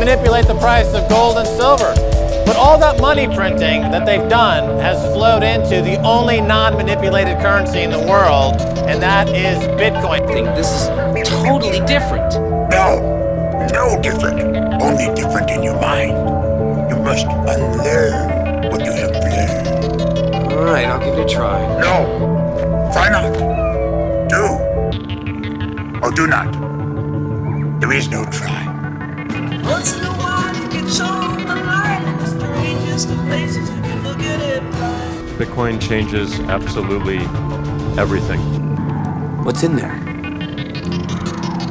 manipulate the price of gold and silver. But all that money printing that they've done has flowed into the only non manipulated currency in the world, and that is Bitcoin. I think this is totally different. No, no different. Only different in your mind. You must unlearn what you have learned. All right, I'll give it a try. No, try not. Do or do not. There is no try. Once in a while you get shown the light in the strangest of places if you look at it right. Bitcoin changes absolutely everything. What's in there?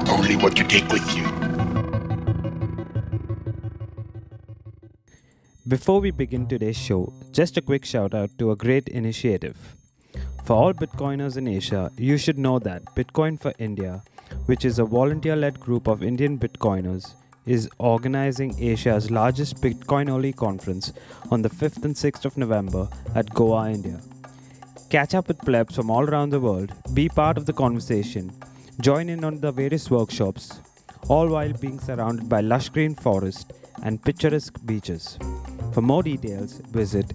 Only what you take with you. Before we begin today's show, just a quick shout out to a great initiative. For all Bitcoiners in Asia, you should know that Bitcoin for India, which is a volunteer led group of Indian Bitcoiners, is organizing Asia's largest Bitcoin only conference on the 5th and 6th of November at Goa, India. Catch up with plebs from all around the world, be part of the conversation, join in on the various workshops, all while being surrounded by lush green forest and picturesque beaches. For more details, visit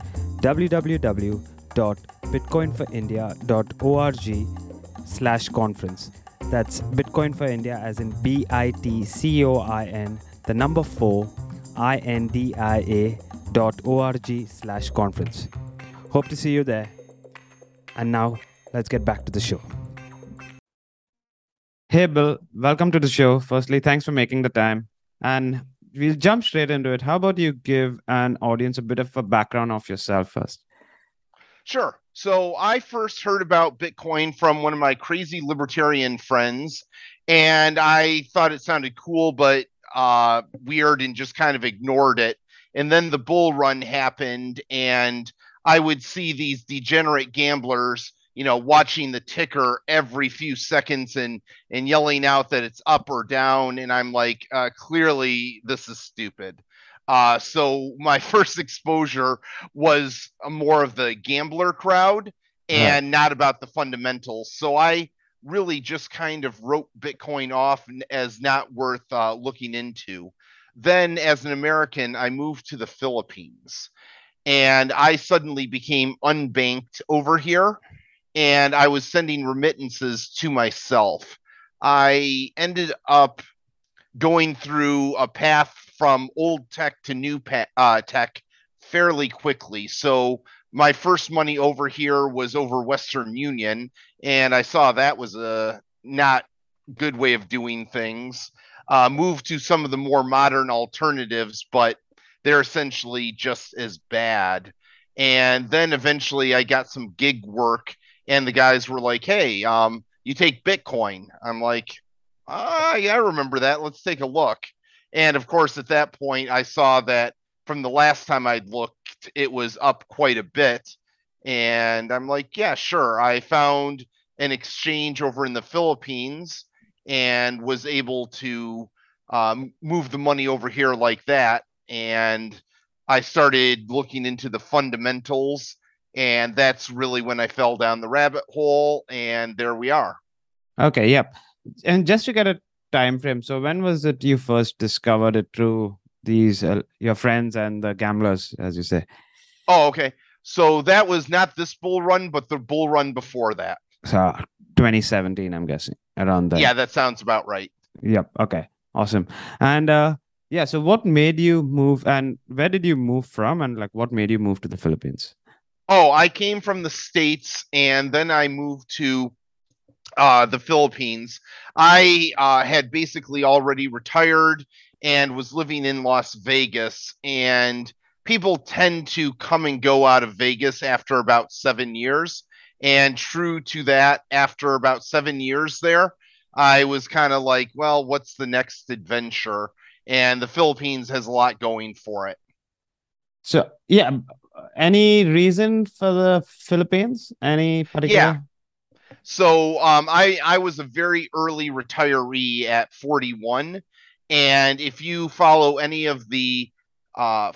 www.bitcoinforindia.org slash conference. That's Bitcoin for India as in B-I-T-C-O-I-N, the number 4, I-N-D-I-A dot O-R-G slash conference. Hope to see you there. And now, let's get back to the show. Hey, Bill, welcome to the show. Firstly, thanks for making the time. And we'll jump straight into it. How about you give an audience a bit of a background of yourself first? Sure. So I first heard about Bitcoin from one of my crazy libertarian friends, and I thought it sounded cool, but uh, weird, and just kind of ignored it. And then the bull run happened, and I would see these degenerate gamblers, you know, watching the ticker every few seconds and and yelling out that it's up or down, and I'm like, uh, clearly this is stupid. Uh, so my first exposure was a more of the gambler crowd and not about the fundamentals. So I really just kind of wrote Bitcoin off as not worth uh, looking into. Then, as an American, I moved to the Philippines and I suddenly became unbanked over here and I was sending remittances to myself. I ended up going through a path from old tech to new pa- uh, tech fairly quickly. So my first money over here was over Western Union, and I saw that was a not good way of doing things. Uh, moved to some of the more modern alternatives, but they're essentially just as bad. And then eventually I got some gig work, and the guys were like, "Hey, um, you take Bitcoin?" I'm like, "Ah, yeah, I remember that. Let's take a look." And of course, at that point, I saw that from the last time I'd looked, it was up quite a bit. And I'm like, yeah, sure. I found an exchange over in the Philippines and was able to um, move the money over here like that. And I started looking into the fundamentals. And that's really when I fell down the rabbit hole. And there we are. Okay, yep. And just to get a time frame, so when was it you first discovered it through these uh, your friends and the gamblers, as you say? Oh, okay. So that was not this bull run, but the bull run before that. So 2017, I'm guessing around there. Yeah, that sounds about right. Yep. Okay. Awesome. And uh, yeah. So what made you move, and where did you move from, and like what made you move to the Philippines? Oh, I came from the States and then I moved to uh, the Philippines. I uh, had basically already retired and was living in Las Vegas. And people tend to come and go out of Vegas after about seven years. And true to that, after about seven years there, I was kind of like, well, what's the next adventure? And the Philippines has a lot going for it. So yeah. Any reason for the Philippines? Any particular? Yeah. So um, I I was a very early retiree at 41, and if you follow any of the uh,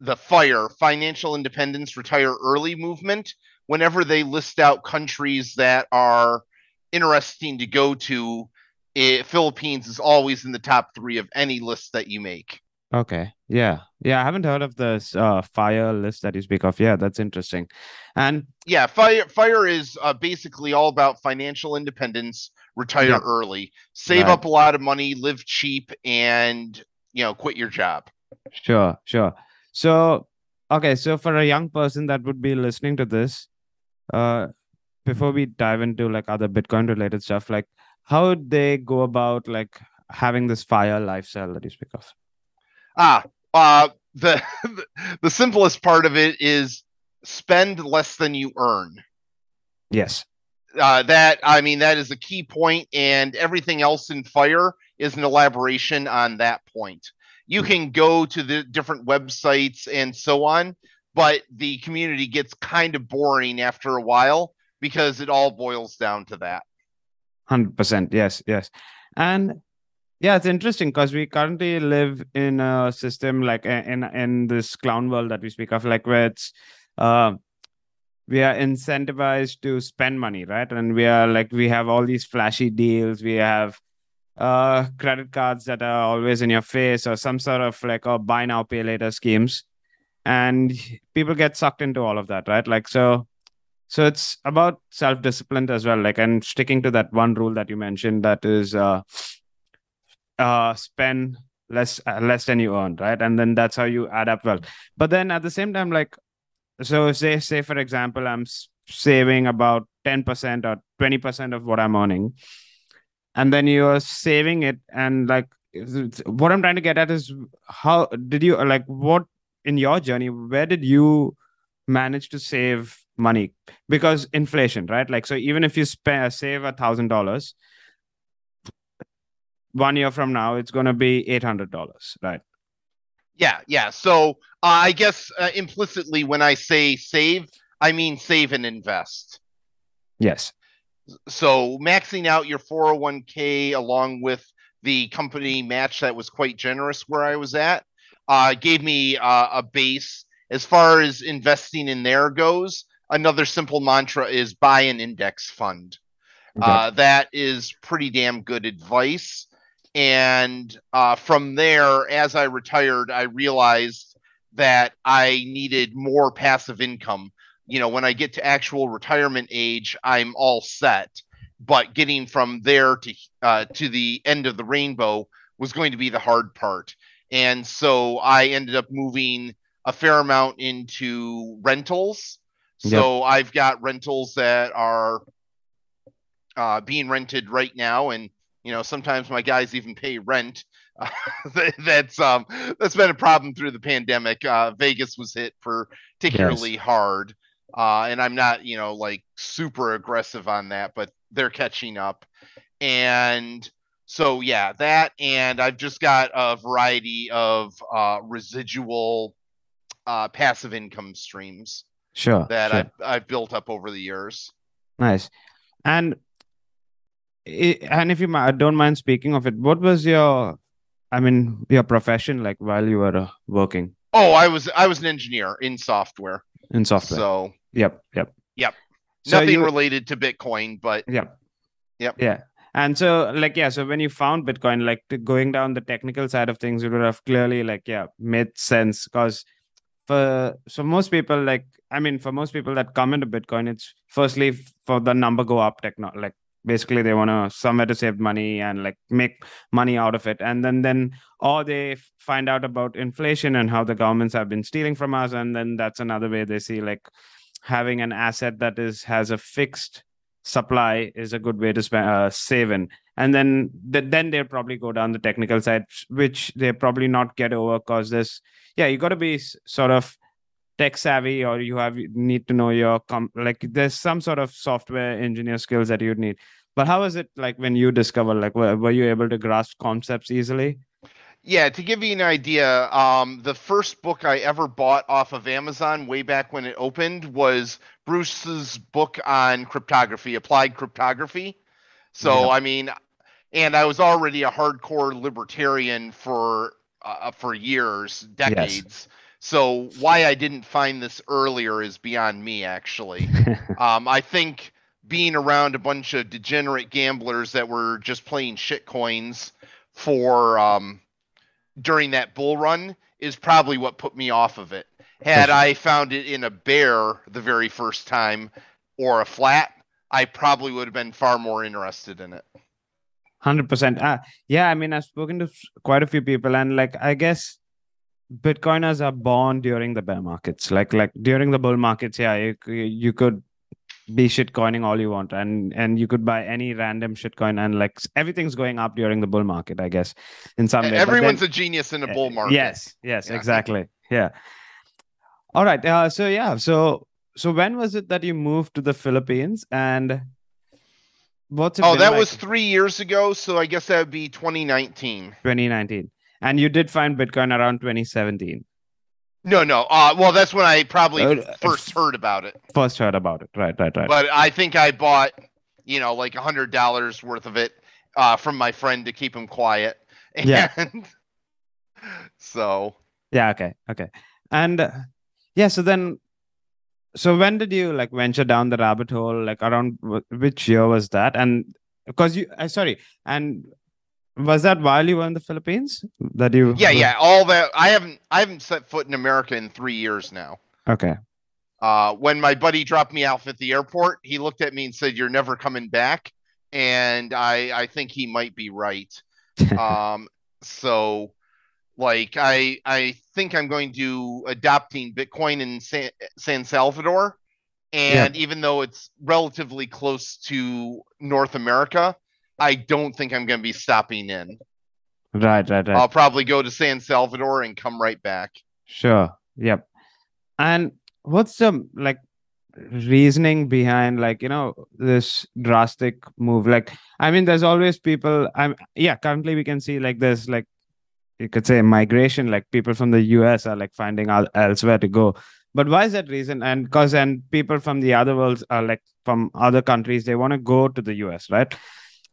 the FIRE Financial Independence Retire Early movement, whenever they list out countries that are interesting to go to, it, Philippines is always in the top three of any list that you make. Okay. Yeah. Yeah. I haven't heard of this uh, fire list that you speak of. Yeah, that's interesting. And Yeah, fire fire is uh, basically all about financial independence, retire Yeah. early, save Right. up a lot of money, live cheap, and you know quit your job. sure, sure. So, okay. So, for a young person that would be listening to this, uh, before we dive into like other Bitcoin related stuff, like how would they go about like having this fire lifestyle that you speak of? Ah, uh, the the simplest part of it is spend less than you earn. Yes. uh, that I mean that is a key point, and everything else in Fire is an elaboration on that point. You can go to the different websites and so on, but the community gets kind of boring after a while because it all boils down to that. Hundred percent. Yes, yes. And yeah, it's interesting because we currently live in a system like in in this clown world that we speak of, like where it's uh we are incentivized to spend money, right? And we are like we have all these flashy deals. We have uh credit cards that are always in your face or some sort of like oh buy now pay later schemes and people get sucked into all of that right like so so it's about self-discipline as well like and sticking to that one rule that you mentioned that is uh uh spend less uh, less than you earn right? And then that's how you add up wealth. But then at the same time like so say say for example i'm saving about 10% or 20% of what i'm earning. And then you're saving it and like what i'm trying to get at is how did you like what in your journey where did you manage to save money? Because inflation right? Like so even if you spend save a thousand dollars one year from now it's going to be eight hundred dollars right Yeah, yeah. So uh, I guess uh, implicitly when I say save, I mean save and invest. yes so maxing out your 401k along with the company match that was quite generous where I was at uh, gave me uh, a base. As far as investing in there goes, another simple mantra is buy an index fund. Uh, that is pretty damn good advice. And uh, from there, as I retired, I realized that I needed more passive income you know, when I get to actual retirement age, I'm all set. But getting from there to uh, to the end of the rainbow was going to be the hard part. And so I ended up moving a fair amount into rentals. So I've got rentals that are uh, being rented right now, and you know sometimes my guys even pay rent. Uh, that's um that's been a problem through the pandemic. Uh, Vegas was hit particularly hard, uh, and I'm not you know like super aggressive on that, but they're catching up, and so yeah, that and I've just got a variety of uh, residual uh, passive income streams sure that sure. I've, I've built up over the years. Nice. And i- and if you don't mind speaking of it, what was your, I mean, your profession like while you were uh, working Oh, I was I was an engineer in software, in software? so Yep, yep. Yep. So nothing you- related to Bitcoin, but Yep. Yep. Yeah. And so, like, yeah, so when you found Bitcoin, like to going down the technical side of things, it would have clearly, like, yeah, made sense. Because for so most people, like, I mean, for most people that come into Bitcoin, it's firstly for the number go up techno, like basically they want to somewhere to save money and like make money out of it. And then then or they find out about inflation and how the governments have been stealing from us. And then that's another way they see like having an asset that is has a fixed supply is a good way to spend uh, save in and then th- then they'll probably go down the technical side which they probably not get over because this yeah you got to be sort of tech savvy or you have need to know your com- like there's some sort of software engineer skills that you'd need but how was it like when you discovered like were, were you able to grasp concepts easily yeah, to give you an idea, um, the first book I ever bought off of Amazon way back when it opened was Bruce's book on cryptography, applied cryptography. So Yeah. I mean, and I was already a hardcore libertarian for uh, for years, decades. So why I didn't find this earlier is beyond me, actually. um, I think being around a bunch of degenerate gamblers that were just playing shit coins for um, during that bull run is probably what put me off of it. Had. I found it in a bear the very first time or a flat, I probably would have been far more interested in it. Hundred percent. Uh, yeah, I mean, I've spoken to quite a few people, and like, I guess Bitcoiners are born during the bear markets. Like, like during the bull markets, yeah, you, you could be shitcoining all you want, and and you could buy any random shitcoin, and like everything's going up during the bull market. I guess in some way. but then- Everyone's a genius in a bull market. Yes, yes, Yeah. exactly. Yeah. All right. Uh, so yeah. So so when was it that you moved to the Philippines and what's Oh, that like was three years ago, so I guess that would be 2019. 2019? And you did find Bitcoin around 2017. No, no. Uh, well, that's when I probably Uh, first heard about it. First heard about it. Right, right, right. But I think I bought, you know, like a hundred dollars worth of it uh, from my friend to keep him quiet. And Yeah. so yeah. Okay. Okay. And uh, yeah. So then, so when did you like venture down the rabbit hole? Like around wh- which year was that? And because you, uh, sorry, and was that while you were in the Philippines that you? yeah, yeah, all that. I haven't I haven't set foot in America in three years now. Okay. Uh, when my buddy dropped me off at the airport, he looked at me and said, "You're never coming back," and I I think he might be right. um, so like I I think I'm going to adopting Bitcoin in San, San Salvador, and even though it's relatively close to North America, I don't think I'm going to be stopping in. Right, right, right. I'll probably go to San Salvador and come right back. Sure. Yep. And what's the like reasoning behind like, you know, this drastic move? Like, I mean, there's always people I'm yeah, currently we can see like there's like you could say migration, like people from the US are like finding out elsewhere to go. But why is that reason? And because and people from the other worlds are like from other countries, they want to go to the US, right?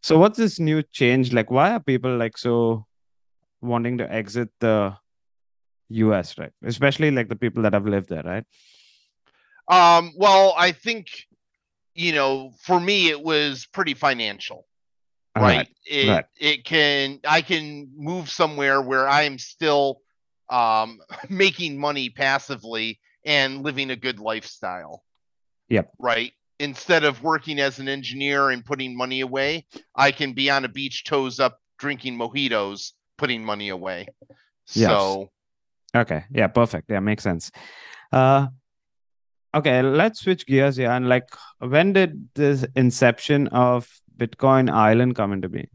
So what's this new change? Like, why are people like so wanting to exit the US, right? Especially like the people that have lived there, right? Um, well, I think you know, for me, it was pretty financial. right? It right. it can I can move somewhere where I am still um making money passively and living a good lifestyle. Yep. Right. Instead of working as an engineer and putting money away, I can be on a beach toes up drinking mojitos, putting money away. Yes. So Okay. Yeah, perfect. Yeah, makes sense. Uh okay, let's switch gears here. And like when did this inception of Bitcoin Island come into being?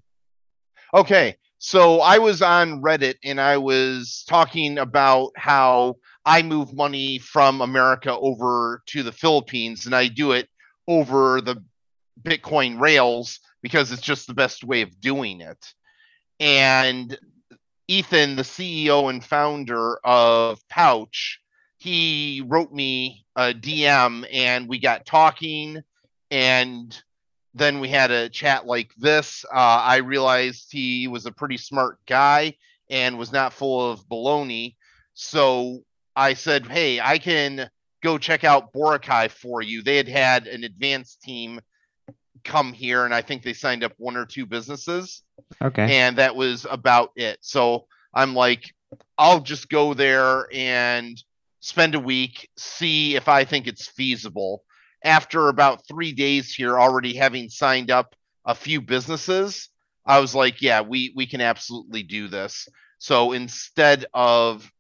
Okay, so I was on Reddit and I was talking about how I move money from America over to the Philippines and I do it over the Bitcoin rails because it's just the best way of doing it. And Ethan, the CEO and founder of Pouch, he wrote me a DM and we got talking and then we had a chat like this. Uh, I realized he was a pretty smart guy and was not full of baloney. So I said, Hey, I can go check out Boracay for you. They had had an advanced team come here, and I think they signed up one or two businesses, Okay. and that was about it. So I'm like, I'll just go there and spend a week, see if I think it's feasible after about three days here, already having signed up a few businesses, I was like, yeah, we we can absolutely do this. So instead of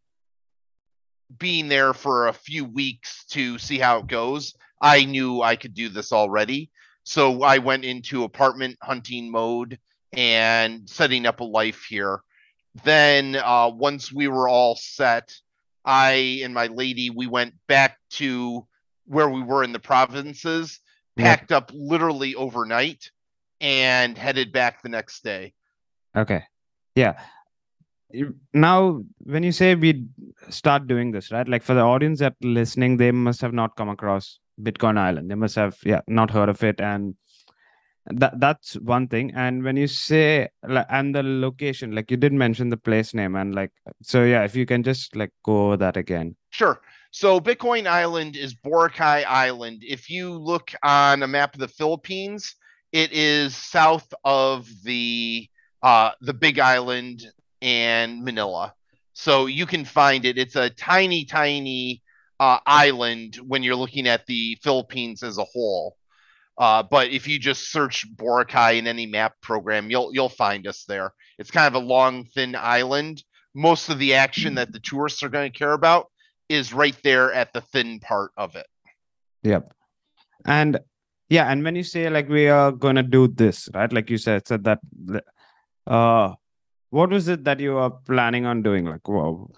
being there for a few weeks to see how it goes, I knew I could do this already. So I went into apartment hunting mode and setting up a life here. Then uh, once we were all set, I and my lady we went back to where we were in the provinces, packed up literally overnight, and headed back the next day. Okay. Yeah. Now, when you say we start doing this, right? Like for the audience that listening, they must have not come across Bitcoin Island. They must have, yeah, not heard of it. And that that's one thing. And when you say and the location, like you did mention the place name and like so yeah, if you can just like go over that again. Sure. So Bitcoin Island is Boracay Island. If you look on a map of the Philippines, it is south of the uh, the Big Island and Manila. So you can find it. It's a tiny, tiny uh, island when you're looking at the Philippines as a whole. Uh, but if you just search Boracay in any map program, you'll you'll find us there. It's kind of a long, thin island. Most of the action that the tourists are going to care about is right there at the thin part of it. Yep. And yeah, and when you say like we are gonna do this, right? Like you said, said that uh what was it that you are planning on doing? Like whoa.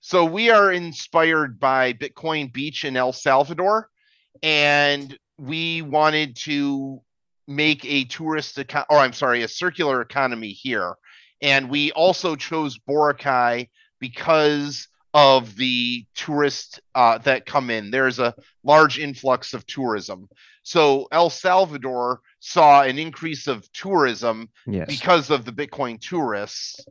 So we are inspired by Bitcoin Beach in El Salvador, and we wanted to make a tourist account, or I'm sorry, a circular economy here. And we also chose Boracay because of the tourists uh, that come in. There's a large influx of tourism. So El Salvador saw an increase of tourism Yes. because of the Bitcoin tourists.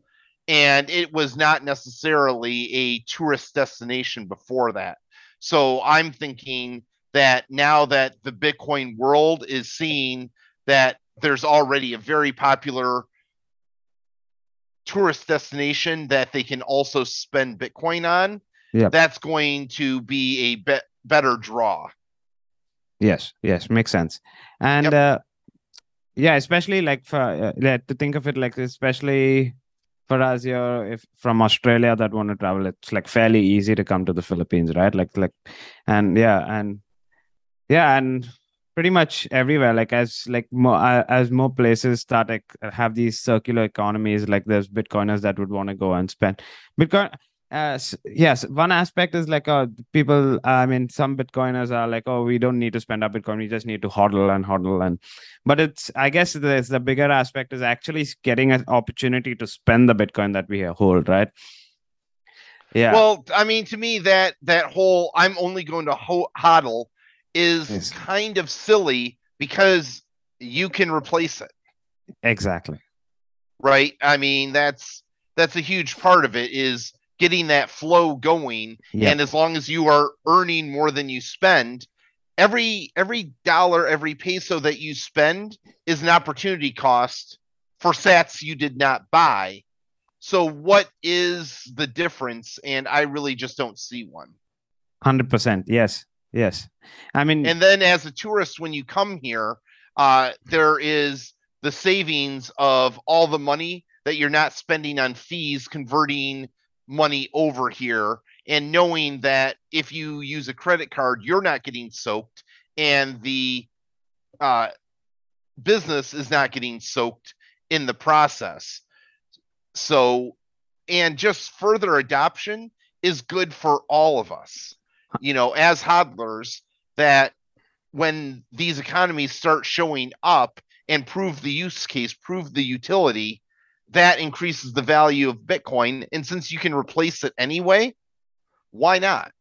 And it was not necessarily a tourist destination before that. So I'm thinking that now that the Bitcoin world is seeing that there's already a very popular tourist destination that they can also spend Bitcoin on, Yep. that's going to be a be- better draw. Yes, yes, makes sense. And Yep. uh, yeah, especially like for uh, to think of it like especially for us here, if from Australia that want to travel, it's like fairly easy to come to the Philippines, right? Like like, and yeah, and yeah, and pretty much everywhere. Like as like more uh, as more places start like have these circular economies, like there's Bitcoiners that would want to go and spend Bitcoin. Uh, yes, one aspect is like uh, people. I mean, some Bitcoiners are like, oh, we don't need to spend our Bitcoin. We just need to hodl and hodl and. But it's, I guess, there's the bigger aspect is actually getting an opportunity to spend the Bitcoin that we hold, right? Yeah. Well, I mean, to me, that that whole "I'm only going to ho- hodl" is Yes. kind of silly because you can replace it, exactly. right? I mean, that's that's a huge part of it is getting that flow going, Yeah. and as long as you are earning more than you spend, every every dollar, every peso that you spend is an opportunity cost for Sats you did not buy. So, what is the difference? And I really just don't see one. Hundred percent. Yes. Yes. I mean, And then as a tourist, when you come here, uh, there is the savings of all the money that you're not spending on fees converting money over here and knowing that if you use a credit card, you're not getting soaked and the uh, business is not getting soaked in the process. So, and just further adoption is good for all of us. You know, as hodlers, that when these economies start showing up and prove the use case, prove the utility, that increases the value of Bitcoin. And since you can replace it anyway, why not?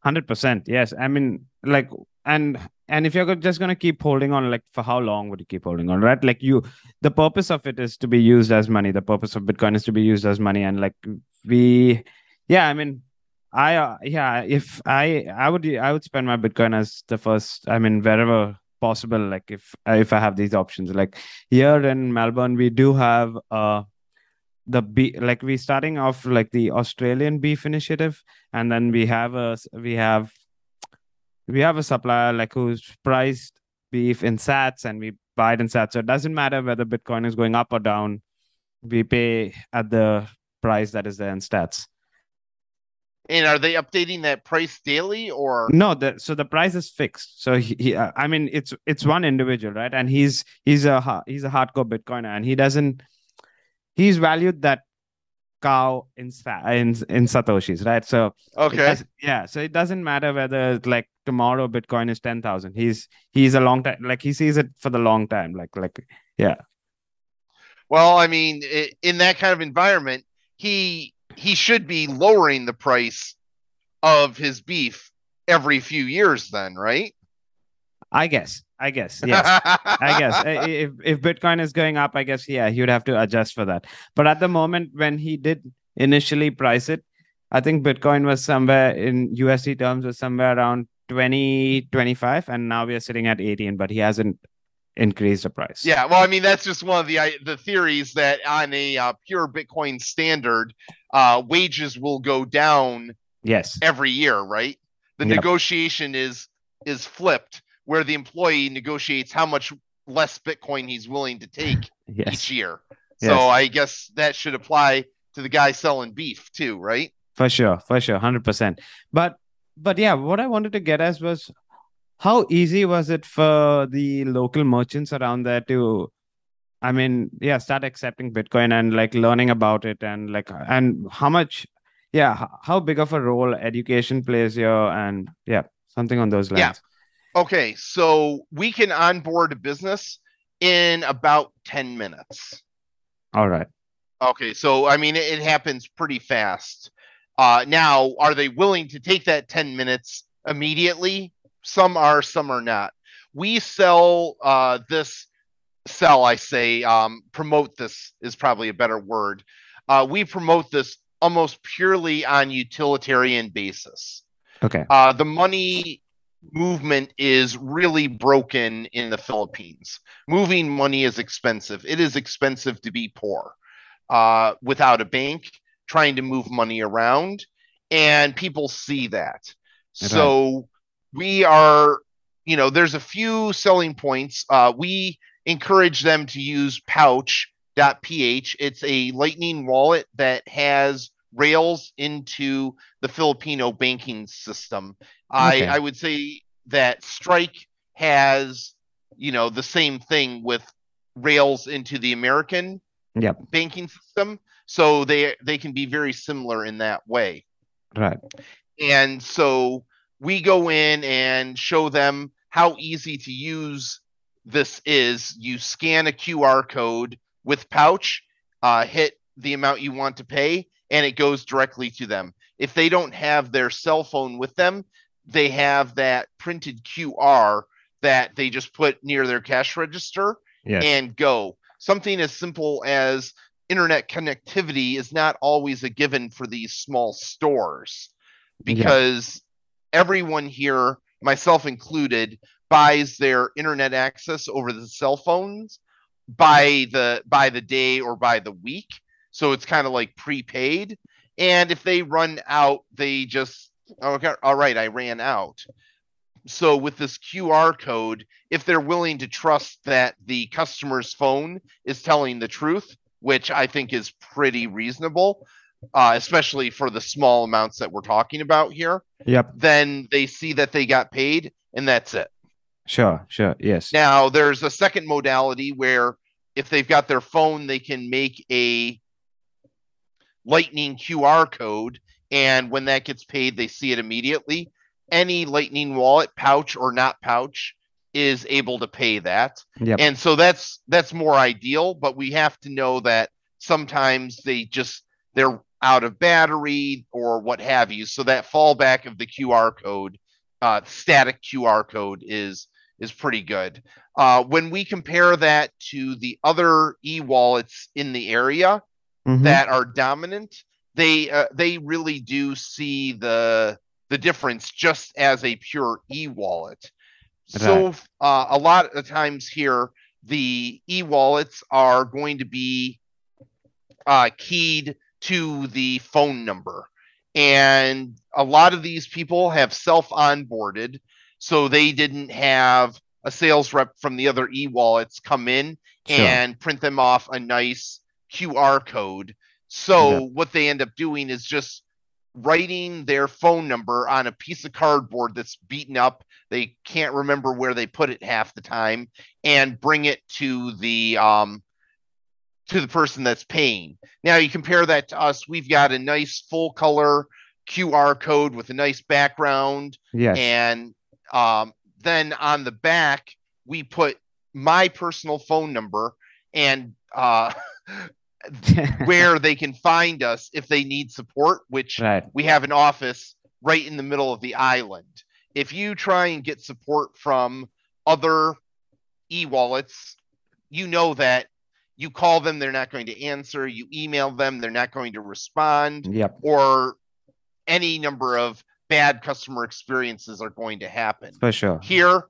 Hundred percent. Yes. I mean, like, and and if you're just gonna keep holding on, like, for how long would you keep holding on, right? Like, you, the purpose of it is to be used as money. The purpose of Bitcoin is to be used as money, and like we, yeah. I mean, I, uh, yeah. If I, I would, I would spend my Bitcoin as the first. I mean, wherever possible. Like, if if I have these options, like here in Melbourne, we do have uh the be like we starting off like the Australian beef initiative and then we have a we have we have a supplier like who's priced beef in sats and we buy it in sats. So it doesn't matter whether bitcoin is going up or down. We pay at the price that is there in sats And are they updating that price daily or no the so the price is fixed so he, he uh, i mean it's it's one individual right and he's he's a he's a hardcore bitcoiner and he doesn't he's valued that cow in in in satoshis right so okay? yeah. So it doesn't matter whether like tomorrow Bitcoin is ten thousand. He's he's a long time like he sees it for the long time. Like like yeah. Well, I mean, in that kind of environment, he he should be lowering the price of his beef every few years then, right? I guess. I guess. Yes. I guess if if Bitcoin is going up, I guess yeah, he would have to adjust for that. But at the moment when he did initially price it, I think Bitcoin was somewhere in USD terms was somewhere around 20, 25, and now we are sitting at 18, but he hasn't increased the price. Yeah, well, I mean that's just one of the I- the theories that on a uh, pure Bitcoin standard, uh, wages will go down Yes. every year, right? The Yep. negotiation is is flipped, where the employee negotiates how much less Bitcoin he's willing to take Yes. each year. Yes. So I guess that should apply to the guy selling beef too, right? For sure, for sure, hundred percent. But but yeah, what I wanted to get as was how easy was it for the local merchants around there to, I mean, yeah, start accepting Bitcoin and like learning about it and like and how much, yeah, how big of a role education plays here and yeah, something on those lines. Yeah. Okay, so we can onboard a business in about 10 minutes. All right. Okay, so I mean, it, it happens pretty fast. Uh, now, are they willing to take that 10 minutes immediately? Some are, some are not. We sell uh, this, sell, I say, um, promote this is probably a better word. Uh, we promote this almost purely on utilitarian basis. Okay. Uh, the money movement is really broken in the Philippines. Moving money is expensive. It is expensive to be poor uh, without a bank, trying to move money around, and people see that. So we are, you know, there's a few selling points. Uh, we encourage them to use pouch.ph. It's a Lightning wallet that has rails into the Filipino banking system. Okay. I, I would say that Strike has, you know, the same thing with rails into the American Yep. banking system. So they they can be very similar in that way. Right. And so we go in and show them how easy to use this is. You scan a QR code with Pouch, uh, hit the amount you want to pay, and it goes directly to them. If they don't have their cell phone with them, they have that printed QR that they just put near their cash register Yes. and go. Something as simple as internet connectivity is not always a given for these small stores because everyone here, myself included, buys their internet access over the cell phones by the by the day or by the week. So it's kind of like prepaid. And if they run out, they just okay, all right, I ran out. So with this QR code, if they're willing to trust that the customer's phone is telling the truth, which I think is pretty reasonable, uh, especially for the small amounts that we're talking about here, Yep. then they see that they got paid and that's it. Sure. Sure. Yes. Now, there's a second modality where if they've got their phone, they can make a Lightning QR code. And when that gets paid, they see it immediately. Any Lightning wallet, pouch or not pouch, is able to pay that. Yep. And so that's that's more ideal, but we have to know that sometimes they just they're out of battery or what have you. So that fallback of the QR code, uh, static QR code is is pretty good. Uh, when we compare that to the other e-wallets in the area Mhm. that are dominant, they uh, they really do see the the difference just as a pure e-wallet. So uh, a lot of times here, the e-wallets are going to be uh, keyed to the phone number. And a lot of these people have self onboarded, so they didn't have a sales rep from the other e wallets come in Sure. and print them off a nice QR code. So Yeah. what they end up doing is just writing their phone number on a piece of cardboard that's beaten up. They can't remember where they put it half the time and bring it to the um to the person that's paying. Now you compare that to us, we've got a nice full color QR code with a nice background Yes. and um, then on the back we put my personal phone number and uh, where they can find us if they need support which right. we have an office right in the middle of the island if you try and get support from other e-wallets you know that you call them they're not going to answer you email them they're not going to respond Yep. or any number of bad customer experiences are going to happen. For sure. Here,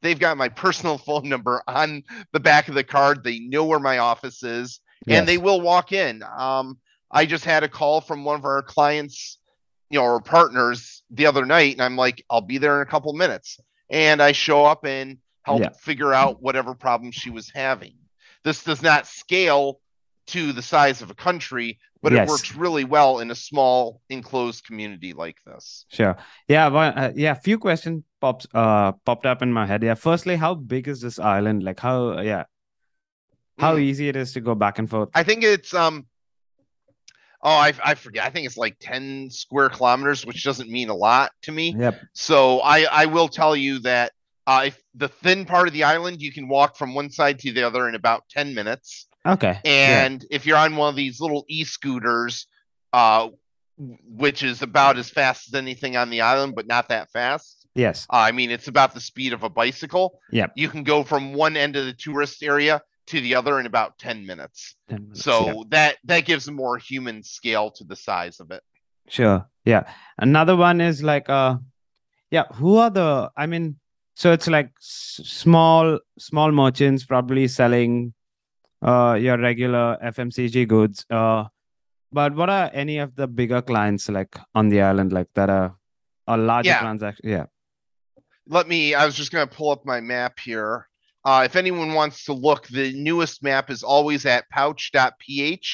they've got my personal phone number on the back of the card. They know where my office is, Yes. and they will walk in. Um, I just had a call from one of our clients, you know, or partners the other night, and I'm like, I'll be there in a couple minutes. And I show up and help Yeah. figure out whatever problem she was having. This does not scale to the size of a country, but Yes. it works really well in a small enclosed community like this. Sure. Yeah. Well, uh, yeah. Few questions pops uh popped up in my head. Yeah. Firstly, how big is this island? Like how? Yeah. How Mm. easy it is to go back and forth. I think it's um oh I I forget. I think it's like 10 square kilometers, which doesn't mean a lot to me. Yep. So I I will tell you that uh if the thin part of the island you can walk from one side to the other in about 10 minutes. Okay. Yeah. And if you're on one of these little e-scooters uh which is about as fast as anything on the island but not that fast. Yes. Uh, I mean, it's about the speed of a bicycle. Yeah. You can go from one end of the tourist area to the other in about 10 minutes. 10 minutes, So yeah. that that gives a more human scale to the size of it. Sure. Yeah. Another one is like uh yeah, who are the I mean so it's like s- small small merchants probably selling uh your regular FMCG goods uh but what are any of the bigger clients like on the island like that are a larger Yeah. transaction yeah Let me I was just going to pull up my map here. Uh, if anyone wants to look, the newest map is always at pouch.ph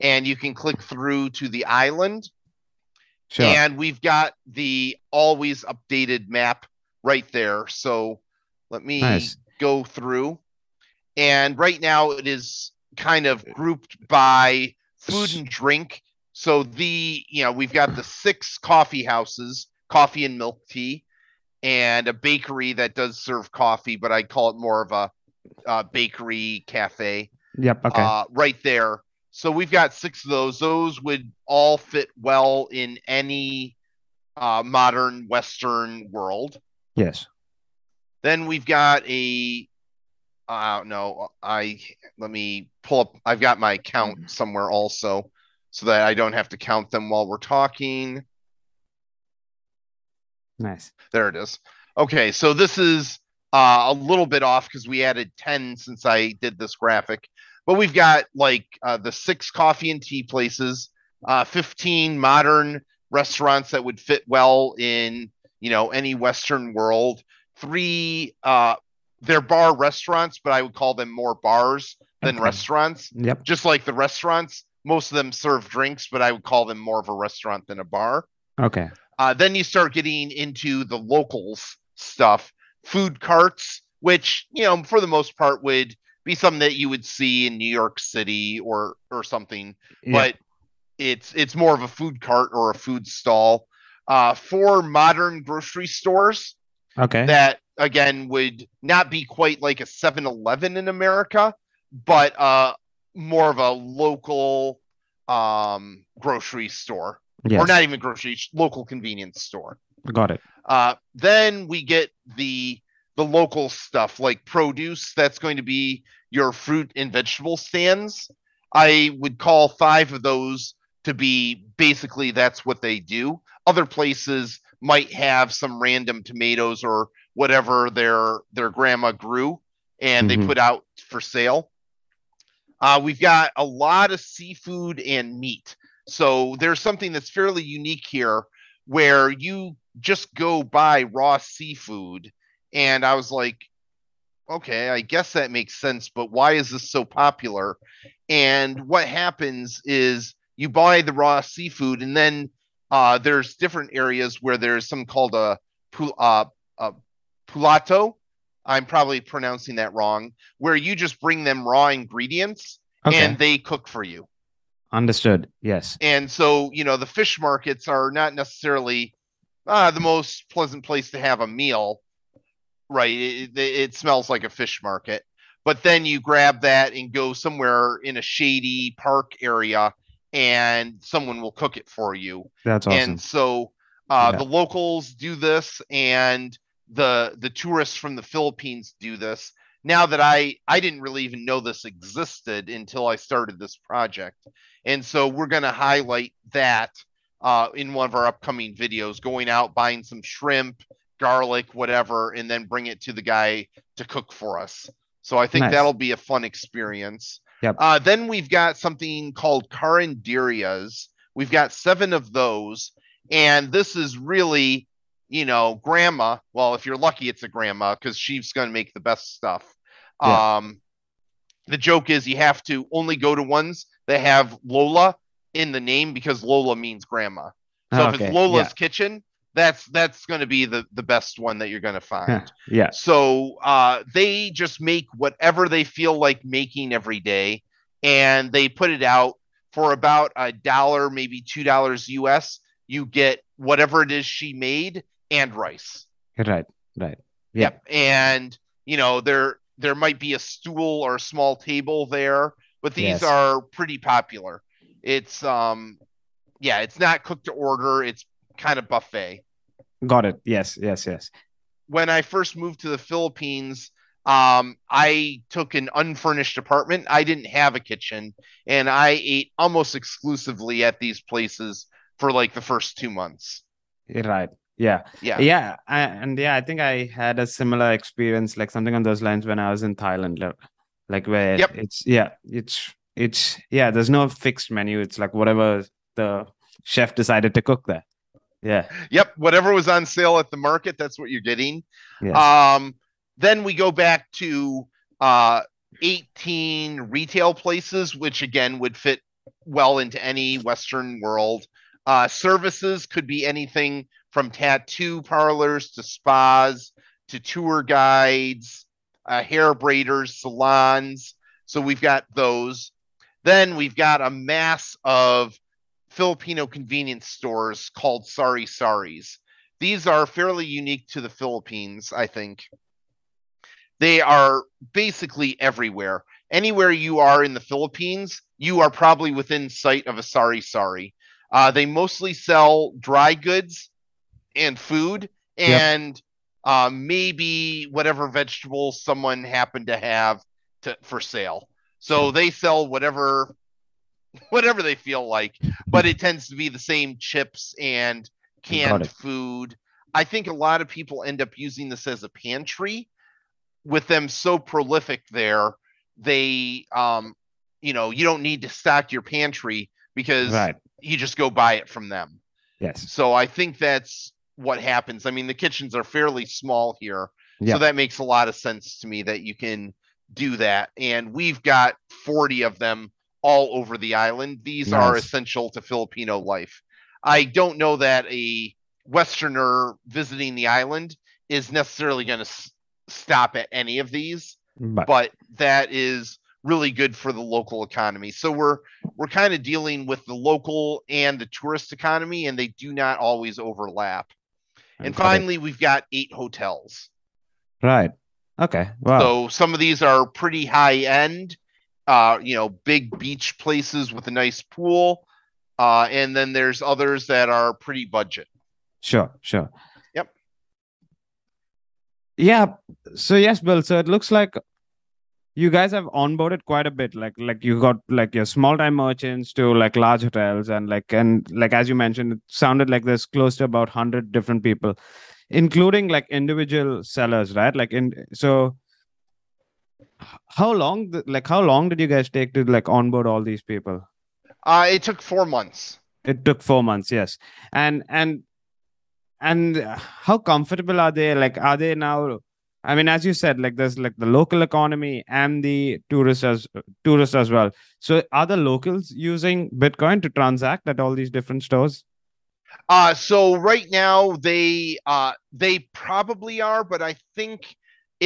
and you can click through to the island sure and we've got the always updated map right there. So let me Nice. go through. And right now it is kind of grouped by food and drink. So the, you know, we've got the six coffee houses, coffee and milk tea, and a bakery that does serve coffee, but I call it more of a uh, bakery cafe yep okay uh, right there. So we've got six of those. Those would all fit well in any uh, modern Western world. Yes Then we've got a, I don't know. I let me pull up. I've got my count somewhere also, so that I don't have to count them while we're talking. nice There it is. Okay, so this is uh, a little bit off because we added 10 since I did this graphic. But we've got like uh, the six coffee and tea places, uh, 15 modern restaurants that would fit well in, you know, any Western world. Three, uh, they're bar restaurants, but I would call them more bars than Okay. restaurants. yep Just like the restaurants, most of them serve drinks, but I would call them more of a restaurant than a bar. okay Uh, then you start getting into the locals stuff, food carts, which you know for the most part would be something that you would see in New York City or or something, but it's it's more of a food cart or a food stall. Uh, four modern grocery stores okay. that again would not be quite like a 7-Eleven in America, but uh, more of a local um, grocery store. Yes. or not even grocery local convenience store. Got it. Uh, then we get the the local stuff like produce that's going to be your fruit and vegetable stands. I would call five of those to be basically that's what they do other places might have some random tomatoes or whatever their their grandma grew and Mhm. they put out for sale uh, we've got a lot of seafood and meat so there's something that's fairly unique here where you just go buy raw seafood. And I was like, okay, I guess that makes sense, but why is this so popular? And what happens is you buy the raw seafood, and then uh, there's different areas where there's some called a, uh, a pulato. I'm probably pronouncing that wrong, where you just bring them raw ingredients okay. and they cook for you. Understood. Yes. And so you know the fish markets are not necessarily uh, the most pleasant place to have a meal right? It, it smells like a fish market. But then you grab that and go somewhere in a shady park area and someone will cook it for you that's awesome and so uh, Yeah. the locals do this and the the tourists from the philippines do this now that i i didn't really even know this existed until i started this project and so we're going to highlight that uh, in one of our upcoming videos, going out buying some shrimp, garlic, whatever, and then bring it to the guy to cook for us. So I think Nice. that'll be a fun experience. Yep. Uh, then we've got something called carinderias. We've got seven of those, and this is really, you know, grandma. Well, if you're lucky, it's a grandma because she's going to make the best stuff. Yeah. Um, the joke is you have to only go to ones that have Lola in the name because Lola means grandma. So if Okay, it's Lola's kitchen, that's that's going to be the the best one that you're going to find. yeah. So uh, they just make whatever they feel like making every day, and they put it out for about a dollar, maybe two dollars US. You get whatever it is she made and rice. Right. Right. Yeah. Yep. And you know there there might be a stool or a small table there, but these Yes. are pretty popular. It's um, yeah, it's not cooked to order. It's kind of buffet Got it. Yes. Yes. Yes. when I first moved to the Philippines, um, I took an unfurnished apartment. I didn't have a kitchen, and I ate almost exclusively at these places for like the first two months. Right. Yeah. Yeah. Yeah. I, and yeah, I think I had a similar experience, like something on those lines when I was in Thailand, like, where Yep. it's, yeah, it's, it's, yeah, there's no fixed menu. It's like whatever the chef decided to cook there. Yeah. Yep. Whatever was on sale at the market, that's what you're getting. Yes. Um, then we go back to uh, 18 retail places, which again would fit well into any Western world. Uh, services could be anything from tattoo parlors to spas to tour guides, uh, hair braiders, salons. So we've got those. Then we've got a mass of Filipino convenience stores called Sari Saris. These are fairly unique to the Philippines, I think. They are basically everywhere. Anywhere you are in the Philippines, you are probably within sight of a Sari Sari. Uh, they mostly sell dry goods and food Yep. and uh, maybe whatever vegetables someone happened to have to, for sale. So they sell whatever whatever they feel like, but it tends to be the same chips and canned food. I think a lot of people end up using this as a pantry with them so prolific there. They, um, you know, you don't need to stock your pantry because right. you just go buy it from them. Yes. So I think that's what happens. I mean, the kitchens are fairly small here. Yeah. So that makes a lot of sense to me that you can do that. And we've got 40 of them all over the island. These are essential to Filipino life. I don't know that a Westerner visiting the island is necessarily going to s- stop at any of these, But, but that is really good for the local economy. So we're we're kind of dealing with the local and the tourist economy, and they do not always overlap. And finally, we've got eight hotels. right. Okay. Wow. So some of these are pretty high end, uh, you know, big beach places with a nice pool. Uh, and then there's others that are pretty budget. Sure, sure. Yep. Yeah. So yes, Bill. So it looks like you guys have onboarded quite a bit. Like like you got like your small time merchants to like large hotels and like and like as you mentioned, it sounded like there's close to about hundred different people, including like individual sellers, right? Like in so how long like how long did you guys take to like onboard all these people? Uh, it took four months. It took four months, yes. And and and how comfortable are they? Like, are they now? I mean, as you said, like there's like the local economy and the tourists as tourists as well. So, are the locals using Bitcoin to transact at all these different stores? Uh, so right now they uh, they probably are, but I think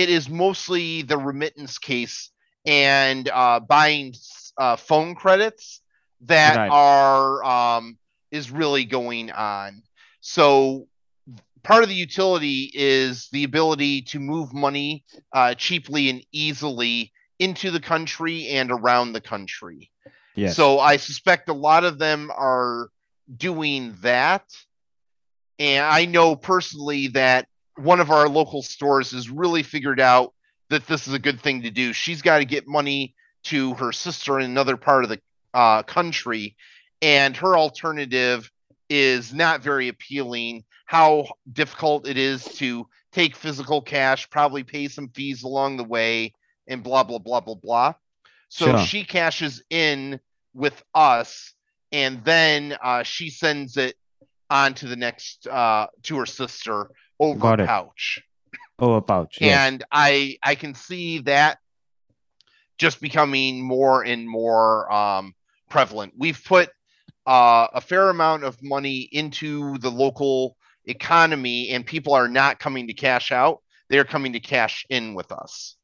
it is mostly the remittance case and uh, buying uh, phone credits that Right. are um, is really going on. So part of the utility is the ability to move money uh, cheaply and easily into the country and around the country. Yes. So I suspect a lot of them are doing that. And I know personally that one of our local stores has really figured out that this is a good thing to do. She's got to get money to her sister in another part of the uh, country, and her alternative is not very appealing. How difficult it is to take physical cash, probably pay some fees along the way, and blah blah blah blah blah. So Sure. she cashes in with us, and then uh, she sends it on to the next uh, to her sister over pouch Oh, a pouch. Yes. and I I can see that just becoming more and more um, prevalent. We've put uh, a fair amount of money into the local economy, and people are not coming to cash out; they're coming to cash in with us.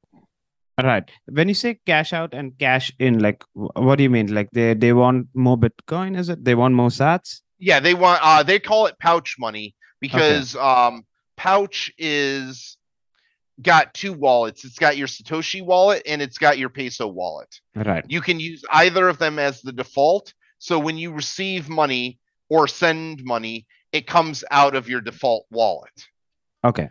Right. When you say cash out and cash in, like what do you mean? Like they they want more Bitcoin? Is it they want more Sats? Yeah, they want uh, they call it pouch money because um, pouch is got two wallets. It's got your Satoshi wallet and it's got your Peso wallet. Right. You can use either of them as the default. So when you receive money or send money, it comes out of your default wallet. Okay.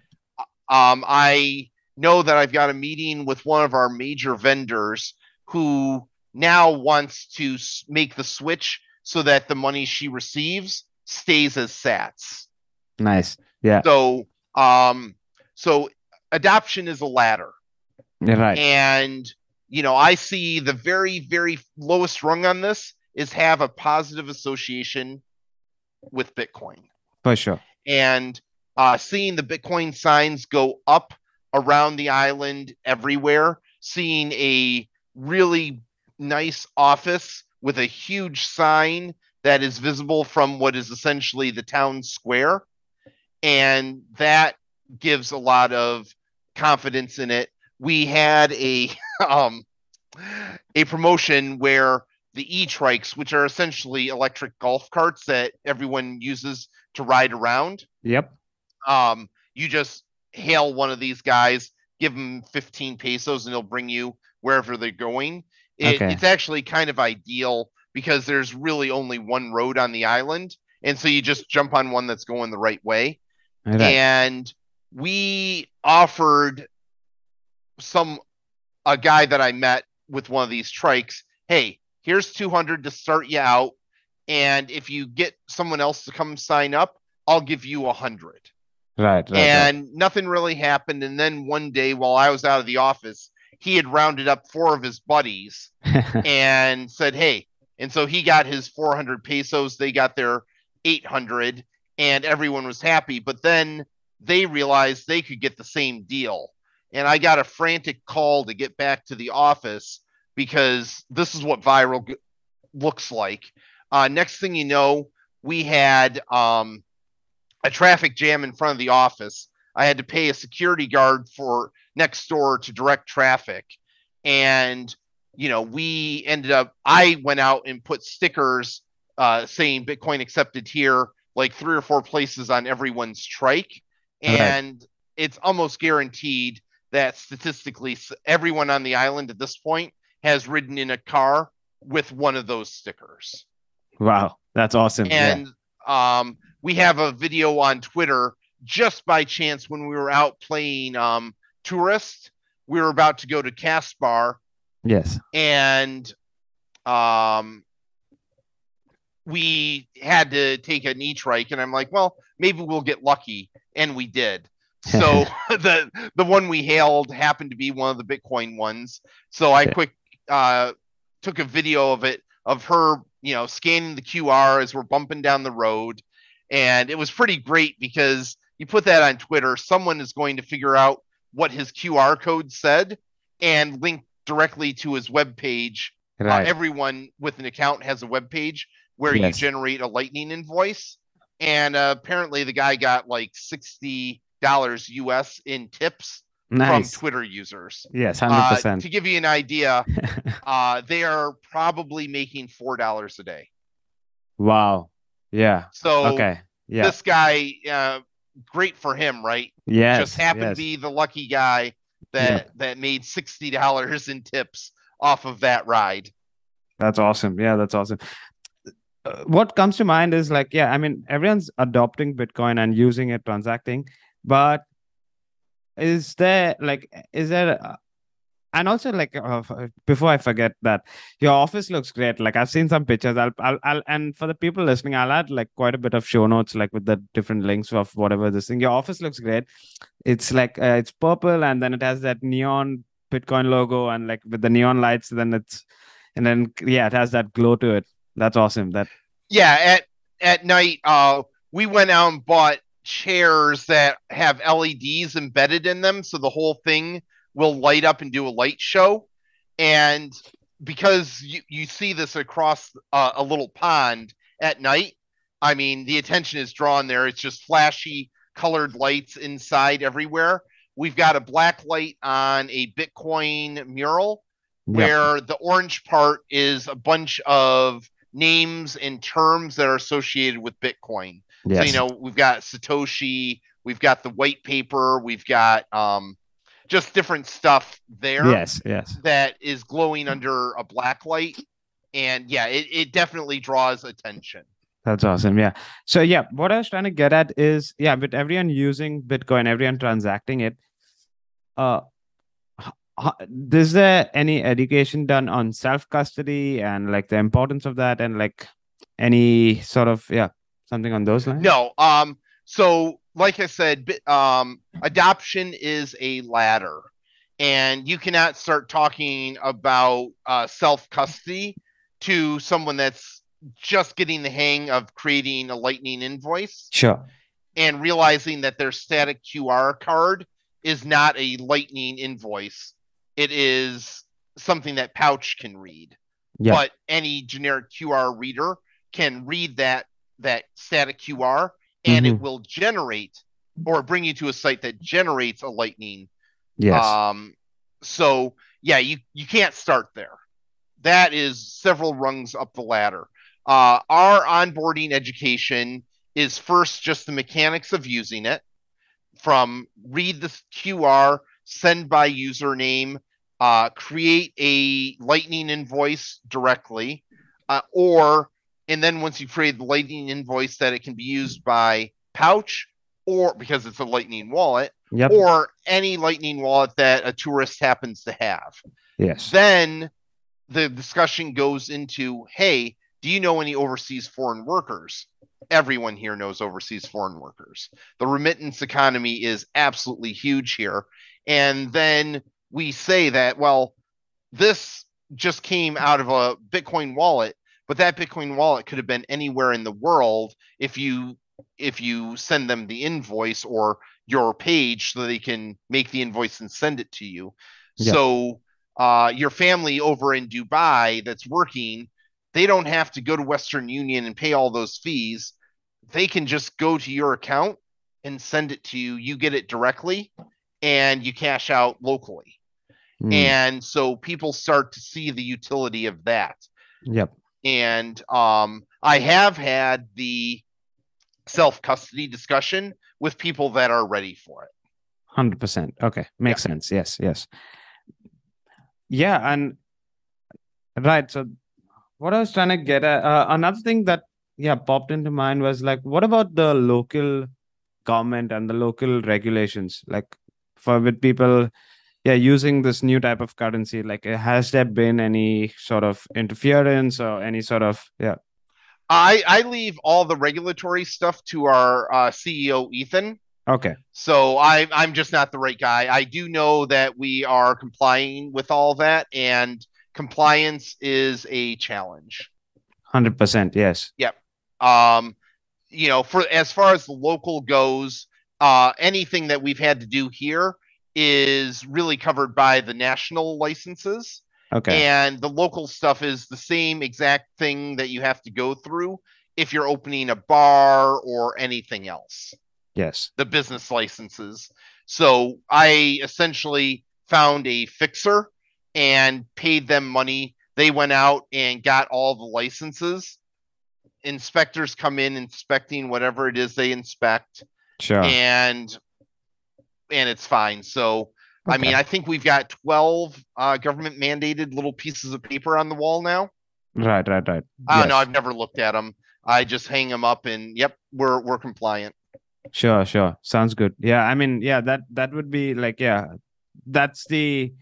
Um, I know that I've got a meeting with one of our major vendors who now wants to make the switch so that the money she receives stays as sats. Nice. Yeah. So, um, so adoption is a ladder. Right. And, you know, I see the very, very lowest rung on this is have a positive association with Bitcoin. For sure. And uh, seeing the Bitcoin signs go up around the island everywhere, seeing a really nice office with a huge sign that is visible from what is essentially the town square. And that gives a lot of confidence in it. We had a um, a promotion where the e-trikes, which are essentially electric golf carts that everyone uses to ride around, Yep. um, you just hail one of these guys, give them 15 pesos, and they'll bring you wherever they're going. It, Okay. It's actually kind of ideal because there's really only one road on the island. And so you just jump on one that's going the right way Right. and we offered some a guy that I met with one of these trikes, hey, here's 200 to start you out and if you get someone else to come sign up, I'll give you a 100. Right. Right. and nothing really happened and then one day while I was out of the office, he had rounded up four of his buddies and said, "Hey," and so he got his 400 pesos. They got their 800, and everyone was happy. But then they realized they could get the same deal, and I got a frantic call to get back to the office because this is what viral g- looks like. Uh, next thing you know, we had um, a traffic jam in front of the office. I had to pay a security guard for next door to direct traffic, and you know, we ended up, I went out and put stickers uh, saying Bitcoin accepted here, like three or four places on everyone's trike. Right. And it's almost guaranteed that statistically, everyone on the island at this point has ridden in a car with one of those stickers. Wow. That's awesome. Yeah. And um, we have a video on Twitter just by chance when we were out playing um, Tourist. We were about to go to Caspar Yes. and um we had to take an e-trike, and i'm like well maybe we'll get lucky and we did. So the the one we hailed happened to be one of the bitcoin ones. So i quick uh took a video of it of her you know scanning the qr as we're bumping down the road. And it was pretty great because you put that on twitter someone is going to figure out what his qr code said and link directly to his web page. Uh, everyone with an account has a web page where Yes. you generate a lightning invoice and uh, apparently the guy got like 60 dollars us in tips nice. from twitter users Yes. Uh, Hundred percent. to give you an idea uh, they are probably making four dollars a day Wow. Yeah. so Okay. Yeah. this guy uh, great for him right Yeah. just happened yes. to be the lucky guy that that made 60 dollars in tips off of that ride That's awesome. Yeah, that's awesome. Uh, what comes to mind is like, yeah, I mean, everyone's adopting Bitcoin and using it, transacting, but is there like, is there, uh, and also like uh, before I forget that your office looks great. Like I've seen some pictures. I'll, I'll, I'll, and for the people listening, I'll add like quite a bit of show notes, like with the different links of whatever this thing. Your office looks great. It's like uh, it's purple, and then it has that neon Bitcoin logo, and like with the neon lights. Then it's, and then yeah, it has that glow to it. That's awesome. That Yeah, at at night, uh, we went out and bought chairs that have LEDs embedded in them, so the whole thing will light up and do a light show. And because you, you see this across uh, a little pond at night, I mean, the attention is drawn there. It's just flashy colored lights inside everywhere. We've got a black light on a Bitcoin mural yeah, where the orange part is a bunch of names and terms that are associated with Bitcoin. yes, So you know, we've got Satoshi, we've got the white paper, we've got um just different stuff there yes, yes. that is glowing under a black light. And yeah, it, it definitely draws attention. That's awesome. Yeah. So yeah, what I was trying to get at is yeah, with everyone using Bitcoin, everyone transacting it, uh, is there any education done on self custody and like the importance of that and like any sort of yeah something on those lines? No, um, so like I said, um, adoption is a ladder, and you cannot start talking about uh, self custody to someone that's just getting the hang of creating a Lightning invoice Sure. and realizing that their static QR card is not a Lightning invoice. It is something that Pouch can read Yeah. but any generic QR reader can read that that static QR and it Mhm. will generate or bring you to a site that generates a lightning. Yes. Um so yeah, you you can't start there. That is several rungs up the ladder. Uh our onboarding education is first just the mechanics of using it from read the QR, send by username, uh, create a Lightning invoice directly, uh, or and then once you create the Lightning invoice, that it can be used by Pouch or because it's a Lightning wallet, yep. or any Lightning wallet that a tourist happens to have. yes. Then the discussion goes into, hey, do you know any overseas foreign workers? Everyone here knows overseas foreign workers. The remittance economy is absolutely huge here. And then we say that, well, this just came out of a Bitcoin wallet, but that Bitcoin wallet could have been anywhere in the world if you if you send them the invoice or your page so they can make the invoice and send it to you. Yeah. So uh, your family over in Dubai that's working, they don't have to go to Western Union and pay all those fees. They can just go to your account and send it to you. You get it directly and you cash out locally. Mm, And so people start to see the utility of that. Yep. And um, I have had the self custody discussion with people that are ready for it. Hundred percent. Okay, makes sense. Yes, yes. Yeah, and right. So, what I was trying to get at, uh, another thing that yeah popped into mind was like, what about the local government and the local regulations? Like, for with people, yeah, using this new type of currency, like, uh, has there been any sort of interference or any sort of yeah? I, I leave all the regulatory stuff to our uh, CEO, Ethan. Okay. So I, I'm just not the right guy. I do know that we are complying with all that, and compliance is a challenge. Hundred percent. Yes. Yep. Um, you know, for as far as the local goes, uh, anything that we've had to do here is really covered by the national licenses, Okay. and the local stuff is the same exact thing that you have to go through if you're opening a bar or anything else yes. the business licenses. So I essentially found a fixer and paid them money. They went out and got all the licenses. Inspectors come in inspecting whatever it is they inspect Sure. and and it's fine. So I mean, I think we've got 12 uh, government mandated little pieces of paper on the wall now. Right. Right. Right. I don't know. I've never looked at them. I just hang them up and yep, we're we're compliant. Sure, sure. Sounds good. Yeah, I mean, yeah, that that would be like, yeah, that's the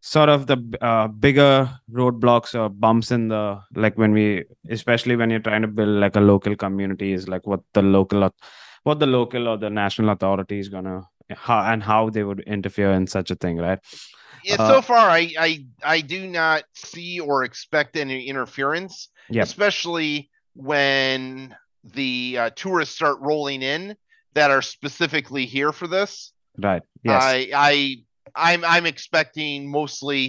sort of the uh, bigger roadblocks or bumps in the like when we especially when you're trying to build like a local community is like what the local what the local or the national authority is gonna how and how they would interfere in such a thing right Yeah, Uh, so far, I, I I do not see or expect any interference, Yep. especially when the uh, tourists start rolling in that are specifically here for this. right yes I I I'm I'm expecting mostly,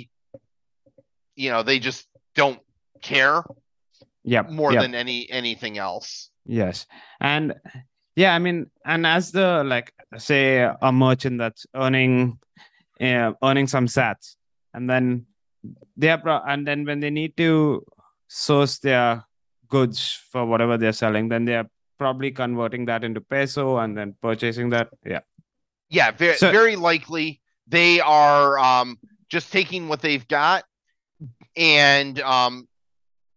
you know, they just don't care yeah more yeah. than any anything else. Yes. And yeah, I mean, and as the like say a merchant that's earning uh, earning some sats and then they are pro- and then when they need to source their goods for whatever they're selling, then they are probably converting that into peso and then purchasing that. Yeah. Yeah, very So- very likely they are um just taking what they've got and um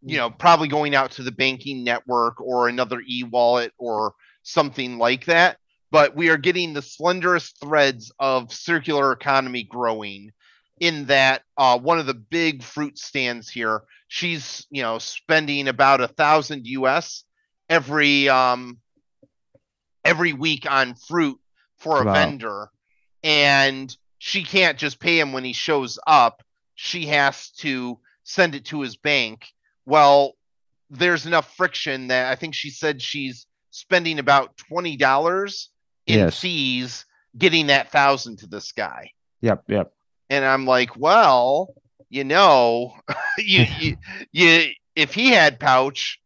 you know probably going out to the banking network or another e-wallet or something like that but we are getting the slenderest threads of circular economy growing in that uh, one of the big fruit stands here. She's you know spending about a thousand us every um every week on fruit for a Wow. vendor. And she can't just pay him when he shows up. She has to send it to his bank. Well there's enough friction that i think she said she's spending about $20 in Yes. fees getting that thousand to this guy Yep. Yep. and i'm like well you know you, you you if he had pouch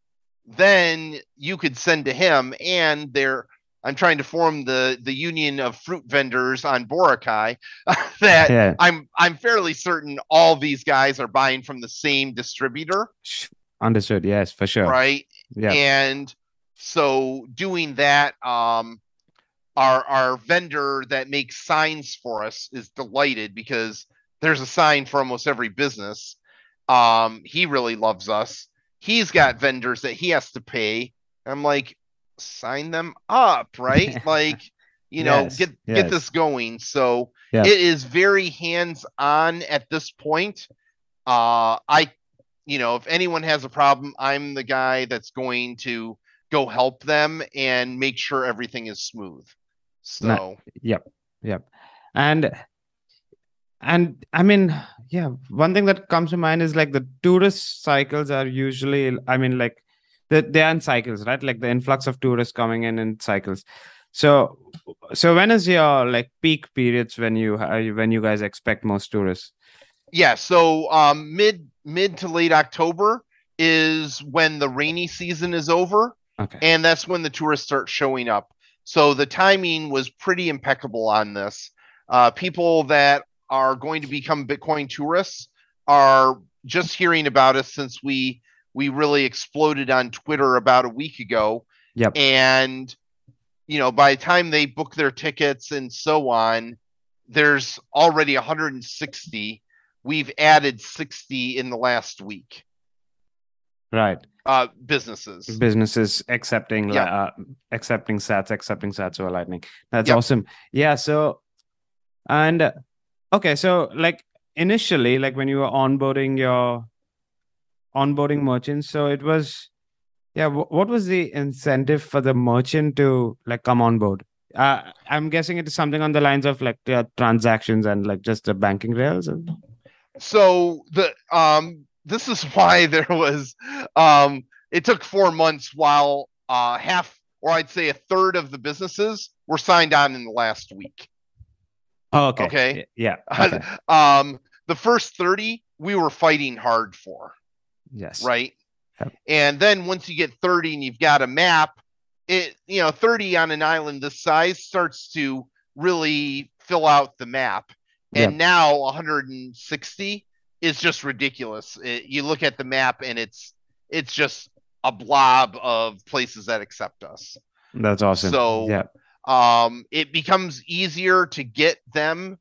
then you could send to him and there i'm trying to form the the union of fruit vendors on boracay that Yeah. i'm i'm fairly certain all these guys are buying from the same distributor Understood. Yes, for sure. right Yeah. and so doing that um our our vendor that makes signs for us is delighted because there's a sign for almost every business. Um he really loves us. He's got vendors that he has to pay. I'm like sign them up right? Like you know Yes, get yes. get this going. So Yeah. it is very hands on at this point. Uh i you know if anyone has a problem i'm the guy that's going to go help them and make sure everything is smooth so Yep. Yep. And and I mean, yeah, one thing that comes to mind is like the tourist cycles are usually, I mean, like they they're in cycles, right? Like the influx of tourists coming in in cycles. So so when is your like peak periods when you when you guys expect most tourists? yeah so um mid mid to late october is when the rainy season is over Okay. and that's when the tourists start showing up. So the timing was pretty impeccable on this. Uh, people that are going to become bitcoin tourists are just hearing about us since we we really exploded on twitter about a week ago. Yep. and you know by the time they book their tickets and so on there's already 160 we've added 60 in the last week Right. uh businesses businesses accepting Yeah. uh, accepting sats accepting sats or lightning that's Yep. awesome yeah so and uh, okay so like initially like when you were onboarding your onboarding merchants so it was yeah wh- what was the incentive for the merchant to like come on board uh, i'm guessing it is something on the lines of like uh, transactions and like just the banking rails and so the um this is why there was um it took four months while uh half or i'd say a third of the businesses were signed on in the last week oh, okay Okay. Yeah okay. um the first 30 we were fighting hard for yes right Yep. and then once you get 30 and you've got a map it you know 30 on an island this size starts to really fill out the map and Yep. now 160 is just ridiculous. It- you look at the map and it's it's just a blob of places that accept us. That's awesome. So- yeah. um it becomes easier to get them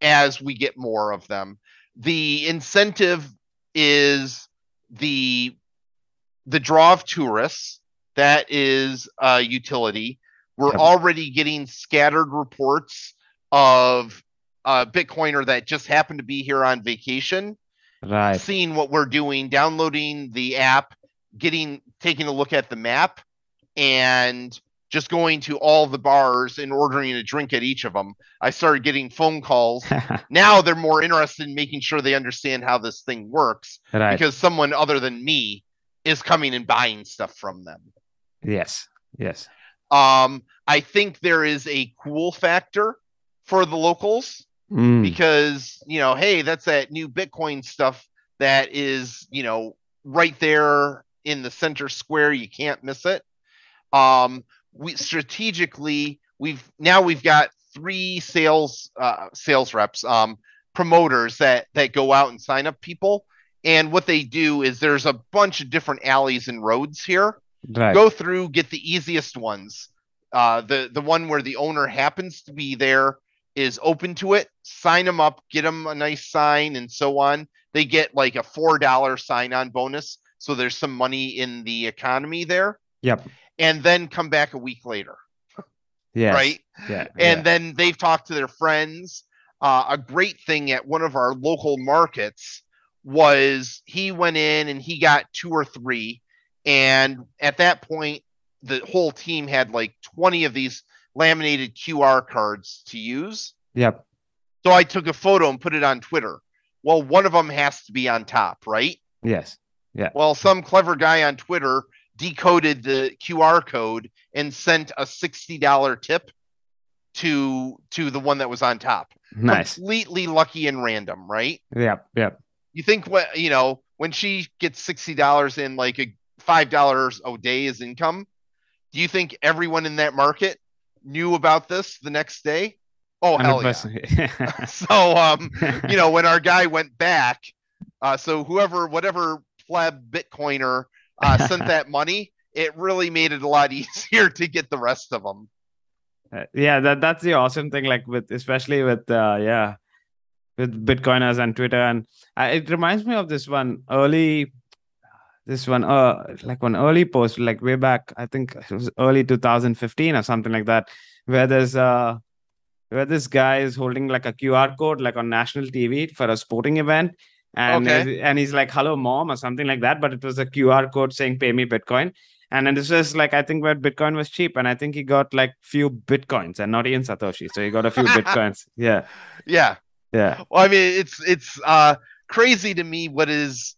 as we get more of them. The incentive is the the draw of tourists. That is a utility. We're Yep. already getting scattered reports of a Bitcoiner that just happened to be here on vacation, Right. seeing what we're doing, downloading the app, getting taking a look at the map, and just going to all the bars and ordering a drink at each of them. I started getting phone calls. now they're more interested in making sure they understand how this thing works right. because someone other than me is coming and buying stuff from them. yes. Yes. Um, I think there is a cool factor for the locals Mm. because you know, hey, that's that new Bitcoin stuff that is you know right there in the center square. You can't miss it. Um, we strategically we've now we've got three sales uh, sales reps, um, promoters that that go out and sign up people. And what they do is there's a bunch of different alleys and roads here Right. go through get the easiest ones uh the the one where the owner happens to be there is open to it sign them up get them a nice sign and so on they get like a four dollar sign on bonus so there's some money in the economy there Yep. and then come back a week later Yeah. right Yeah. and yeah. then they've talked to their friends. Uh, a great thing at one of our local markets was he went in and he got two or three, and at that point, the whole team had like 20 of these laminated QR cards to use. Yep. So I took a photo and put it on Twitter. Well, one of them has to be on top, right? Yes. Yeah. Well, some clever guy on Twitter decoded the QR code and sent a $60 tip to to the one that was on top. Nice. Completely lucky and random, right? Yep. Yep. You think what you know when she gets $60 in like a $5 a day is income, do you think everyone in that market knew about this the next day? Oh hell yeah. So um you know when our guy went back uh so whoever whatever pleb bitcoiner uh sent that money it really made it a lot easier to get the rest of them Uh, yeah that that's the awesome thing like with especially with uh yeah with bitcoiners and twitter and uh, it reminds me of this one early this one uh like one early post like way back i think it was early 2015 or something like that where there's uh where this guy is holding like a qr code like on national tv for a sporting event and Okay. and he's like hello mom or something like that but it was a qr code saying pay me bitcoin and then this was like I think where Bitcoin was cheap, and I think he got like few bitcoins and not even Satoshi. So he got a few bitcoins. Yeah, yeah yeah, well i mean it's it's uh crazy to me what is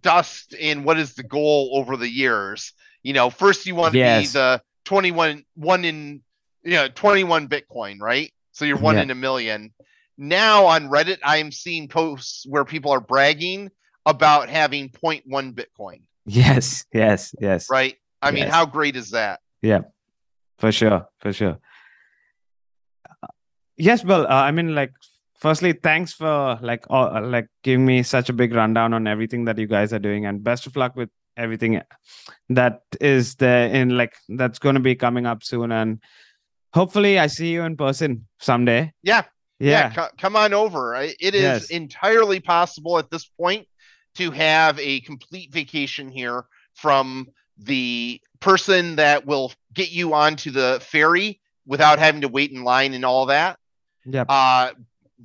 dust and what is the goal over the years. You know first you want to Yes. be the 21 one in you know 21 bitcoin right? So you're one Yeah. in a million. Now on reddit i am seeing posts where people are bragging about having 0.1 bitcoin. Yes, yes, yes, right? I mean how great is that? Yeah, for sure, for sure. Yes, well, Uh, I mean, like, firstly, thanks for like, all, like, giving me such a big rundown on everything that you guys are doing, and best of luck with everything that is there in like that's going to be coming up soon, and hopefully, I see you in person someday. Yeah. Yeah. co- come on over it is Yes. entirely possible at this point to have a complete vacation here from the person that will get you onto the ferry without having to wait in line and all that yeah uh,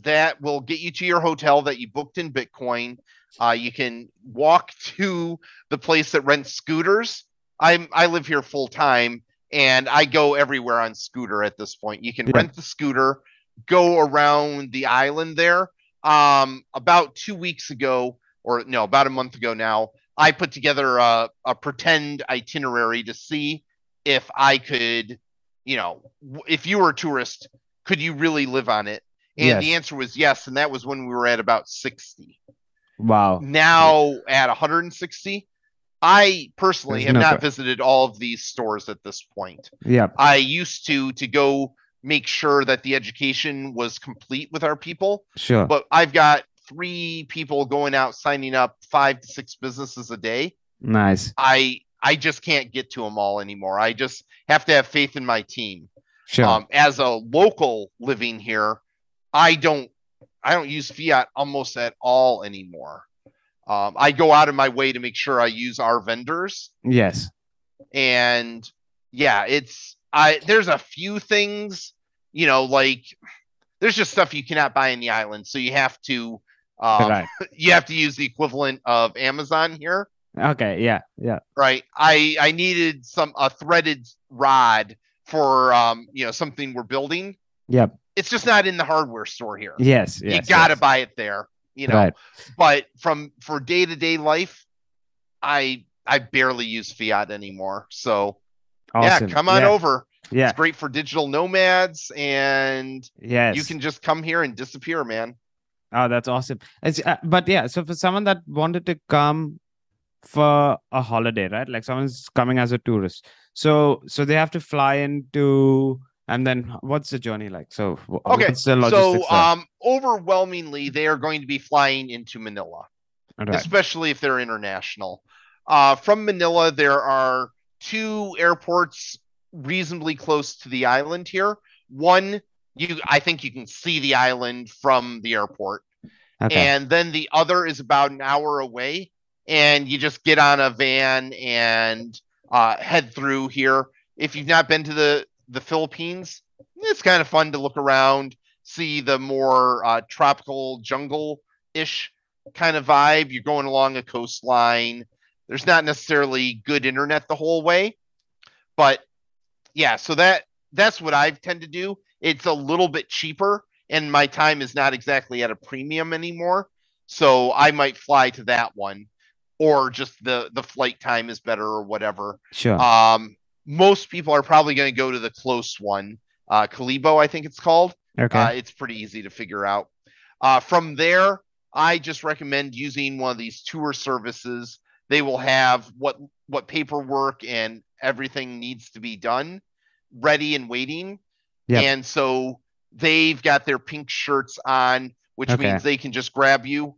that will get you to your hotel that you booked in Bitcoin. Uh, you can walk to the place that rents scooters. I'm I live here full time and I go everywhere on scooter at this point. You can Yeah. rent the scooter, go around the island there. Um, about two weeks ago, or no, about a month ago now, I put together a, a pretend itinerary to see if I could, you know, if you were a tourist, could you really live on it? And Yes. the answer was yes. And that was when we were at about 60. Wow. Now at 160, I personally There's have no not visited all of these stores at this point. Yep. I used to to go make sure that the education was complete with our people, Sure. but I've got three people going out signing up five to six businesses a day. nice. I I just can't get to them all anymore. I just have to have faith in my team. Sure. Um, as a local living here, I don't I don't use fiat almost at all anymore. Um, I go out of my way to make sure I use our vendors, yes. and yeah, it's I. There's a few things, you know, like there's just stuff you cannot buy in the island, so you have to um, right. you have to use the equivalent of Amazon here, Okay. Yeah. Yeah. right? I I needed some a threaded rod for um you know something we're building. Yep. It's just not in the hardware store here. Yes. you gotta yes. buy it there, you know. Right. But from for day to day life, I I barely use fiat anymore. So Awesome. yeah, come on yeah. over. Yeah. It's great for digital nomads, and Yes. you can just come here and disappear, man. Oh, that's awesome. It's, uh, but yeah, so for someone that wanted to come for a holiday, right? Like someone's coming as a tourist, so so they have to fly into, and then what's the journey like? So Okay, what's the logistics so there? um, overwhelmingly, they are going to be flying into Manila. Right. especially if they're international. Uh, from Manila, there are two airports reasonably close to the island here. One, you I think you can see the island from the airport, Okay. and then the other is about an hour away, and you just get on a van and uh, head through here. If you've not been to the the Philippines, it's kind of fun to look around, see the more uh, tropical jungle ish kind of vibe. You're going along a coastline. There's not necessarily good internet the whole way, but yeah. So that that's what I tend to do. It's a little bit cheaper, and my time is not exactly at a premium anymore. So I might fly to that one, or just the the flight time is better or whatever. sure. Um, most people are probably going to go to the close one, uh, Kalibo, I think it's called. okay. Uh, it's pretty easy to figure out. Uh, from there, I just recommend using one of these tour services. They will have what what paperwork and everything needs to be done, ready and waiting. Yep. And so they've got their pink shirts on, which Okay. means they can just grab you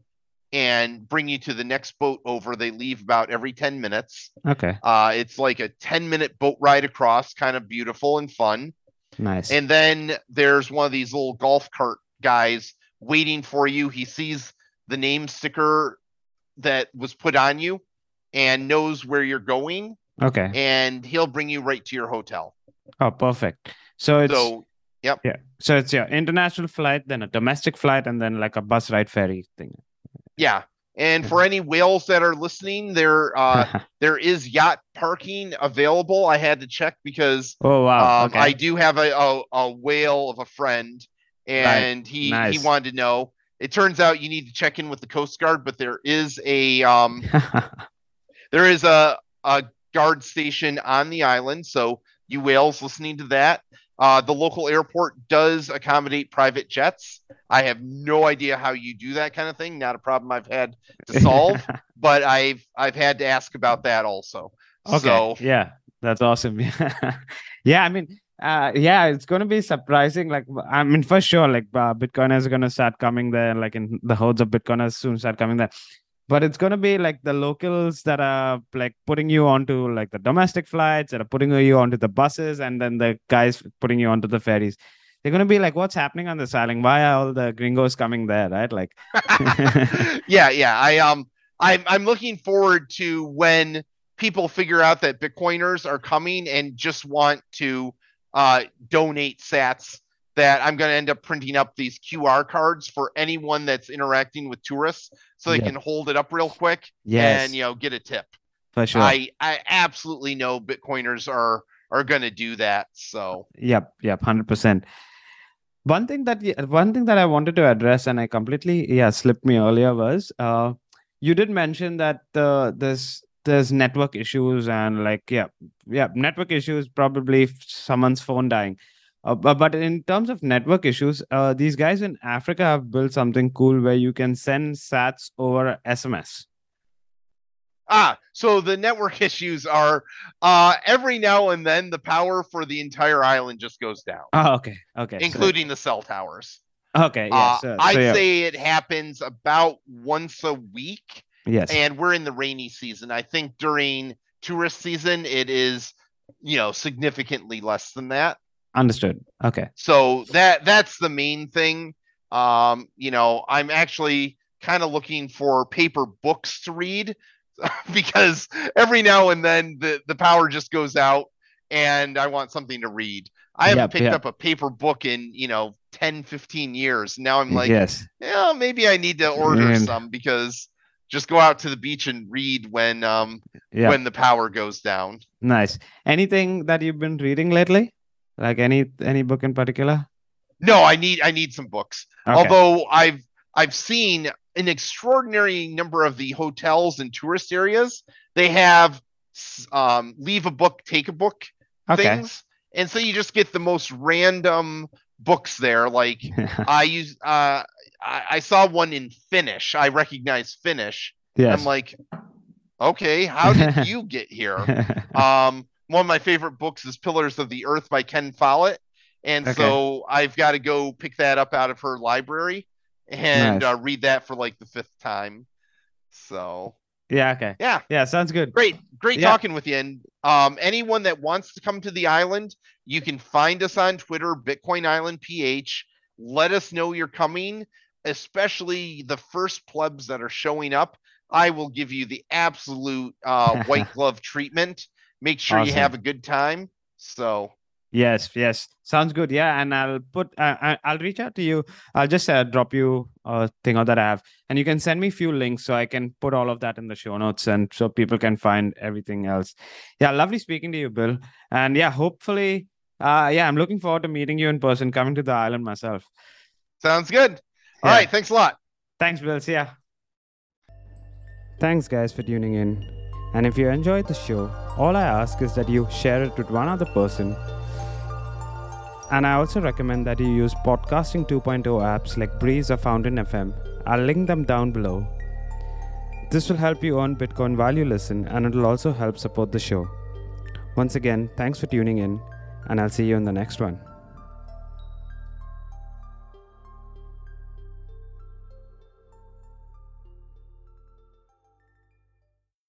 and bring you to the next boat over. They leave about every 10 minutes. okay. Uh, it's like a 10 minute boat ride across, kind of beautiful and fun. Nice. And then there's one of these little golf cart guys waiting for you. He sees the name sticker that was put on you and knows where you're going, okay. and he'll bring you right to your hotel. Oh, perfect. So it's So, Yep. yeah. So it's your international flight, then a domestic flight, and then like a bus ride ferry thing. Yeah. And for any whales that are listening, there uh, there is yacht parking available. I had to check because oh wow. Um, okay. I do have a, a, a whale of a friend, and he he Nice. wanted to know. It turns out you need to check in with the Coast Guard, but there is a um there is a a guard station on the island. So you whales listening to that, uh, the local airport does accommodate private jets. I have no idea how you do that kind of thing. Not a problem I've had to solve, but I've I've had to ask about that also. Okay. So Yeah, that's awesome. yeah, I mean, uh, yeah, it's going to be surprising. Like, I mean, for sure, like uh, Bitcoiners are going to start coming there, like in the hordes of Bitcoin as soon start coming there. But it's going to be like the locals that are like putting you onto like the domestic flights that are putting you onto the buses, and then the guys putting you onto the ferries. They're going to be like, what's happening on this island? Why are all the gringos coming there? Right? Like, yeah, yeah. I um I'm I'm looking forward to when people figure out that Bitcoiners are coming and just want to uh donate sats that I'm going to end up printing up these QR cards for anyone that's interacting with tourists so they Yeah. can hold it up real quick yes, and you know get a tip. for sure. I I absolutely know Bitcoiners are are going to do that. So Yep, yep, hundred percent. One thing that one thing that I wanted to address, and I completely yeah slipped me earlier was uh, you did mention that uh, there's there's network issues and like yeah yeah network issues probably someone's phone dying. Uh, but, but in terms of network issues, uh, these guys in Africa have built something cool where you can send sats over SMS. Ah, so the network issues are uh every now and then the power for the entire island just goes down, Oh, okay, okay, so- including the cell towers. okay, yeah, uh, so, I'd yeah, say it happens about once a week, yes, and we're in the rainy season. I think during tourist season it is, you know, significantly less than that. Understood. Okay, So that that's the main thing. Um, you know, I'm actually kind of looking for paper books to read because every now and then the the power just goes out and I want something to read. I haven't Yep, picked yep. up a paper book in, you know, 10, 15 years. Now I'm like, yes. yeah, maybe I need to order some because just go out to the beach and read when um Yeah. when the power goes down. Nice. Anything that you've been reading lately? Like any any book in particular? No, I need I need some books. Okay. Although I've I've seen an extraordinary number of the hotels and tourist areas, they have um, leave a book, take a book Okay. things, and so you just get the most random books there. Like I use uh, I, I saw one in Finnish. I recognize Finnish. yes. I'm like, okay, how did you get here? Um, one of my favorite books is Pillars of the Earth by Ken Follett. And Okay. so I've got to go pick that up out of her library and Nice. uh, read that for like the fifth time. So yeah, okay. yeah, Yeah, sounds good. great, great Yeah. talking with you. And um, anyone that wants to come to the island, you can find us on Twitter, Bitcoin Island PH. Let us know you're coming, especially the first plebs that are showing up. I will give you the absolute uh, white glove treatment. Make sure you have a good time. So Yes, yes. Sounds good. Yeah, and I'll put uh, I- I'll reach out to you. I'll just uh, drop you a thing or that I have, and you can send me a few links so I can put all of that in the show notes, and so people can find everything else. Yeah, lovely speaking to you, Bill. And yeah, hopefully, uh, yeah, I'm looking forward to meeting you in person, coming to the island myself. sounds good. All Yeah. right, thanks a lot. Thanks, Bill. See ya. Thanks, guys, for tuning in. And if you enjoyed the show, all I ask is that you share it with one other person. And I also recommend that you use podcasting 2.0 apps like Breez or Fountain FM. I'll link them down below. This will help you earn Bitcoin you listen, and it will also help support the show. Once again, thanks for tuning in, and I'll see you in the next one.